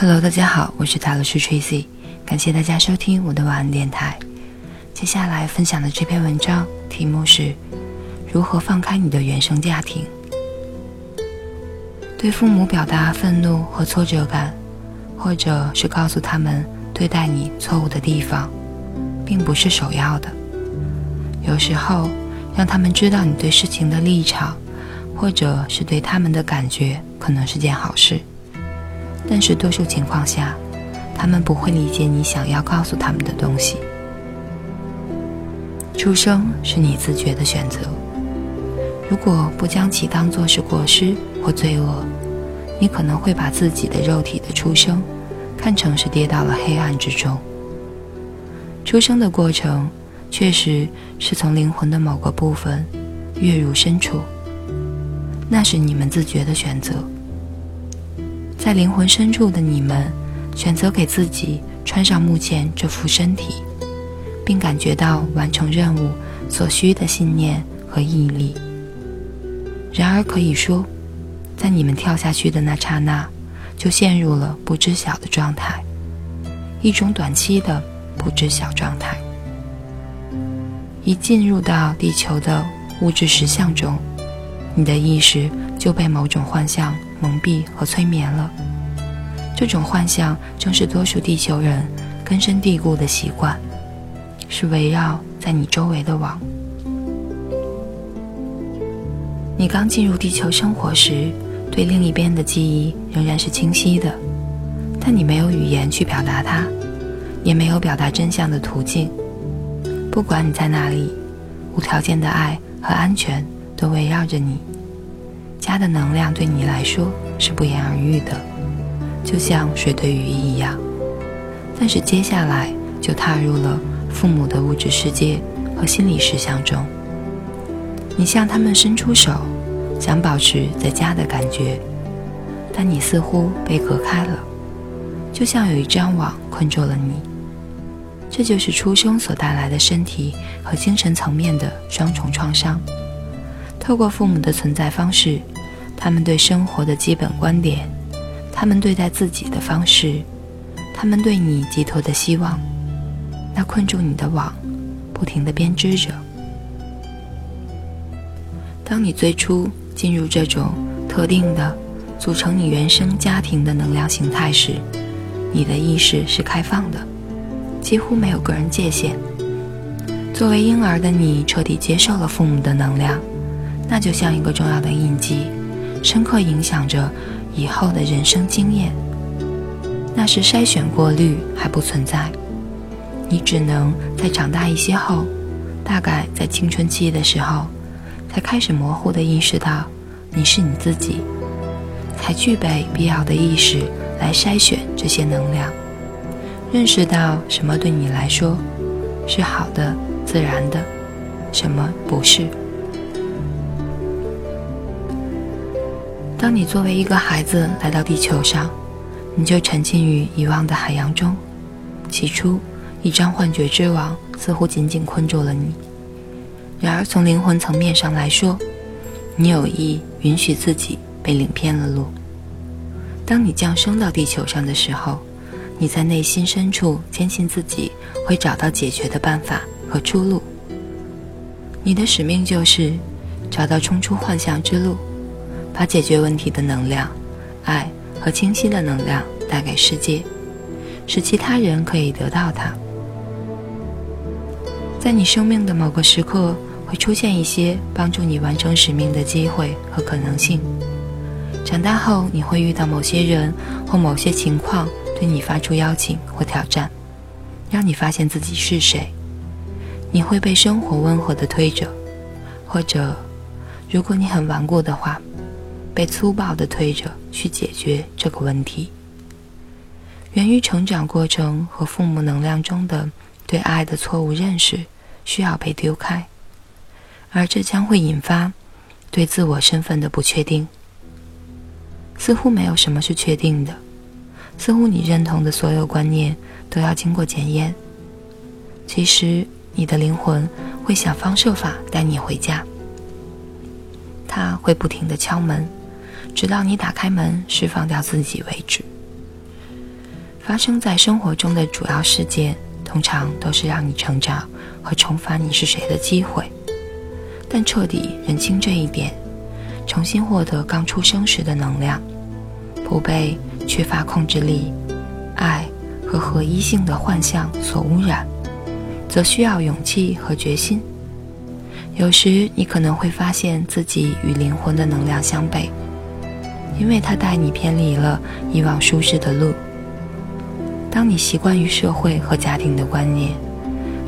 Hello，大家好，我是塔罗师 Tracy，感谢大家收听我的晚安电台。接下来分享的这篇文章题目是：如何放开你的原生家庭？对父母表达愤怒和挫折感，或者是告诉他们对待你错误的地方，并不是首要的。有时候，让他们知道你对事情的立场，或者是对他们的感觉，可能是件好事。但是多数情况下，他们不会理解你想要告诉他们的东西。出生是你自觉的选择，如果不将其当作是过失或罪恶，你可能会把自己的肉体的出生看成是跌到了黑暗之中。出生的过程确实是从灵魂的某个部分跃入深处，那是你们自觉的选择。在灵魂深处的你们，选择给自己穿上目前这副身体，并感觉到完成任务所需的信念和毅力。然而，可以说，在你们跳下去的那刹那，就陷入了不知晓的状态，一种短期的不知晓状态。一进入到地球的物质实相中，你的意识就被某种幻象。蒙蔽和催眠了，这种幻象正是多数地球人根深蒂固的习惯，是围绕在你周围的网。你刚进入地球生活时，对另一边的记忆仍然是清晰的，但你没有语言去表达它，也没有表达真相的途径。不管你在哪里，无条件的爱和安全都围绕着你。家的能量对你来说是不言而喻的，就像水对鱼一样。但是接下来就踏入了父母的物质世界和心理实相中。你向他们伸出手，想保持在家的感觉，但你似乎被隔开了，就像有一张网困住了你。这就是出生所带来的身体和精神层面的双重创伤。透过父母的存在方式。他们对生活的基本观点，他们对待自己的方式，他们对你寄托的希望，那困住你的网，不停地编织着。当你最初进入这种特定的组成你原生家庭的能量形态时，你的意识是开放的，几乎没有个人界限。作为婴儿的你，彻底接受了父母的能量，那就像一个重要的印记。深刻影响着以后的人生经验。那时筛选过滤还不存在，你只能在长大一些后，大概在青春期的时候，才开始模糊地意识到你是你自己，才具备必要的意识来筛选这些能量，认识到什么对你来说是好的、自然的，什么不是。当你作为一个孩子来到地球上，你就沉浸于遗忘的海洋中。起初，一张幻觉之网似乎紧紧困住了你。然而，从灵魂层面上来说，你有意允许自己被领偏了路。当你降生到地球上的时候，你在内心深处坚信自己会找到解决的办法和出路。你的使命就是找到冲出幻象之路。把解决问题的能量、爱和清晰的能量带给世界，使其他人可以得到它。在你生命的某个时刻，会出现一些帮助你完成使命的机会和可能性。长大后，你会遇到某些人或某些情况对你发出邀请或挑战，让你发现自己是谁。你会被生活温和地推着，或者，如果你很顽固的话。被粗暴地推着去解决这个问题，源于成长过程和父母能量中的对爱的错误认识，需要被丢开，而这将会引发对自我身份的不确定。似乎没有什么是确定的，似乎你认同的所有观念都要经过检验。其实，你的灵魂会想方设法带你回家，他会不停地敲门。直到你打开门，释放掉自己为止。发生在生活中的主要事件，通常都是让你成长和重返你是谁的机会。但彻底认清这一点，重新获得刚出生时的能量，不被缺乏控制力、爱和合一性的幻象所污染，则需要勇气和决心。有时你可能会发现自己与灵魂的能量相悖，因为它带你偏离了以往舒适的路。当你习惯于社会和家庭的观念，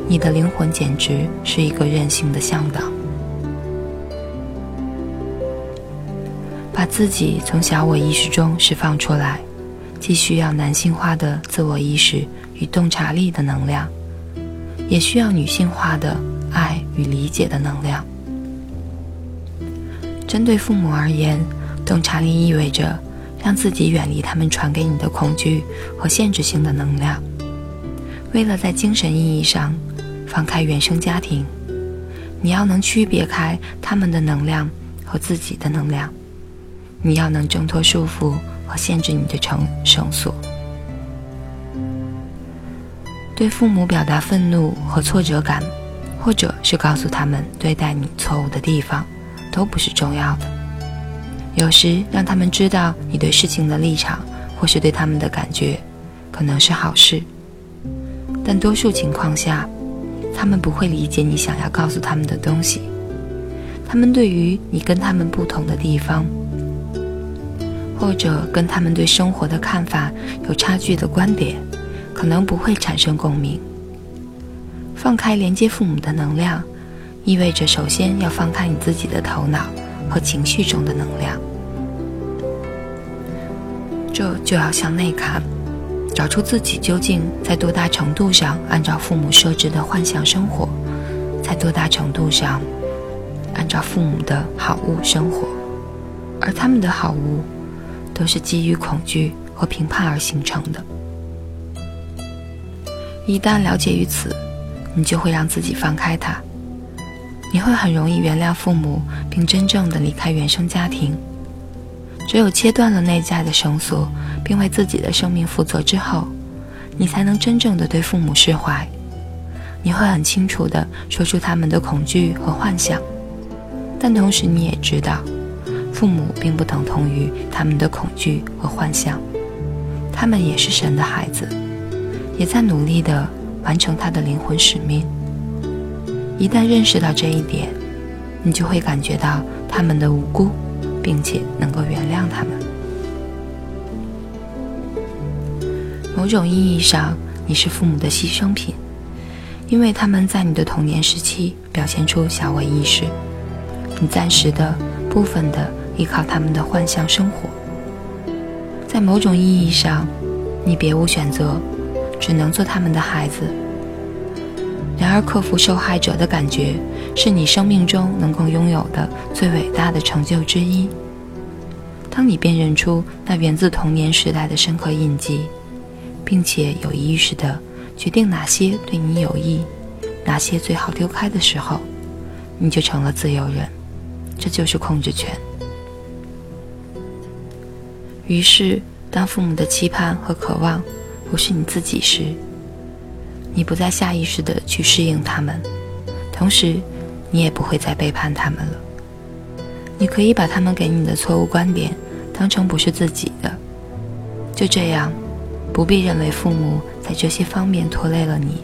你的灵魂简直是一个任性的向导。把自己从小我意识中释放出来，既需要男性化的自我意识与洞察力的能量，也需要女性化的爱与理解的能量。针对父母而言，洞察力意味着让自己远离他们传给你的恐惧和限制性的能量。为了在精神意义上放开原生家庭，你要能区别开他们的能量和自己的能量。你要能挣脱束缚和限制你的绳绳索。对父母表达愤怒和挫折感，或者是告诉他们对待你错误的地方，都不是重要的。有时让他们知道你对事情的立场，或是对他们的感觉，可能是好事。但多数情况下，他们不会理解你想要告诉他们的东西。他们对于你跟他们不同的地方。或者跟他们对生活的看法有差距的观点，可能不会产生共鸣。放开连接父母的能量，意味着首先要放开你自己的头脑和情绪中的能量。这就要向内看，找出自己究竟在多大程度上按照父母设置的幻想生活，在多大程度上按照父母的好物生活，而他们的好物。都是基于恐惧和评判而形成的。一旦了解于此，你就会让自己放开它。你会很容易原谅父母，并真正的离开原生家庭。只有切断了内在的绳索，并为自己的生命负责之后，你才能真正的对父母释怀。你会很清楚的说出他们的恐惧和幻想，但同时你也知道。父母并不等同于他们的恐惧和幻想，他们也是神的孩子，也在努力地完成他的灵魂使命。一旦认识到这一点，你就会感觉到他们的无辜，并且能够原谅他们。某种意义上，你是父母的牺牲品，因为他们在你的童年时期表现出小我意识，你暂时的部分的。依靠他们的幻象生活，在某种意义上，你别无选择，只能做他们的孩子。然而，克服受害者的感觉，是你生命中能够拥有的最伟大的成就之一。当你辨认出那源自童年时代的深刻印记，并且有意识的决定哪些对你有益，哪些最好丢开的时候，你就成了自由人。这就是控制权。于是，当父母的期盼和渴望不是你自己时，你不再下意识的去适应他们，同时，你也不会再背叛他们了。你可以把他们给你的错误观点当成不是自己的，就这样，不必认为父母在这些方面拖累了你。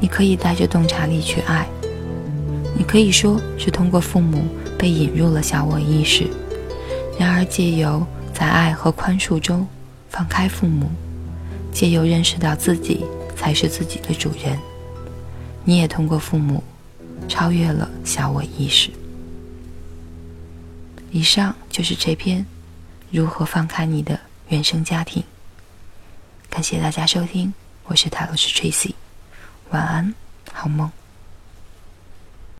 你可以带着洞察力去爱，你可以说是通过父母被引入了小我意识，然而借由。在爱和宽恕中放开父母，借由认识到自己才是自己的主人，你也通过父母超越了小我意识。以上就是这篇如何放开你的原生家庭。感谢大家收听，我是塔罗斯 Tracy，晚安，好梦。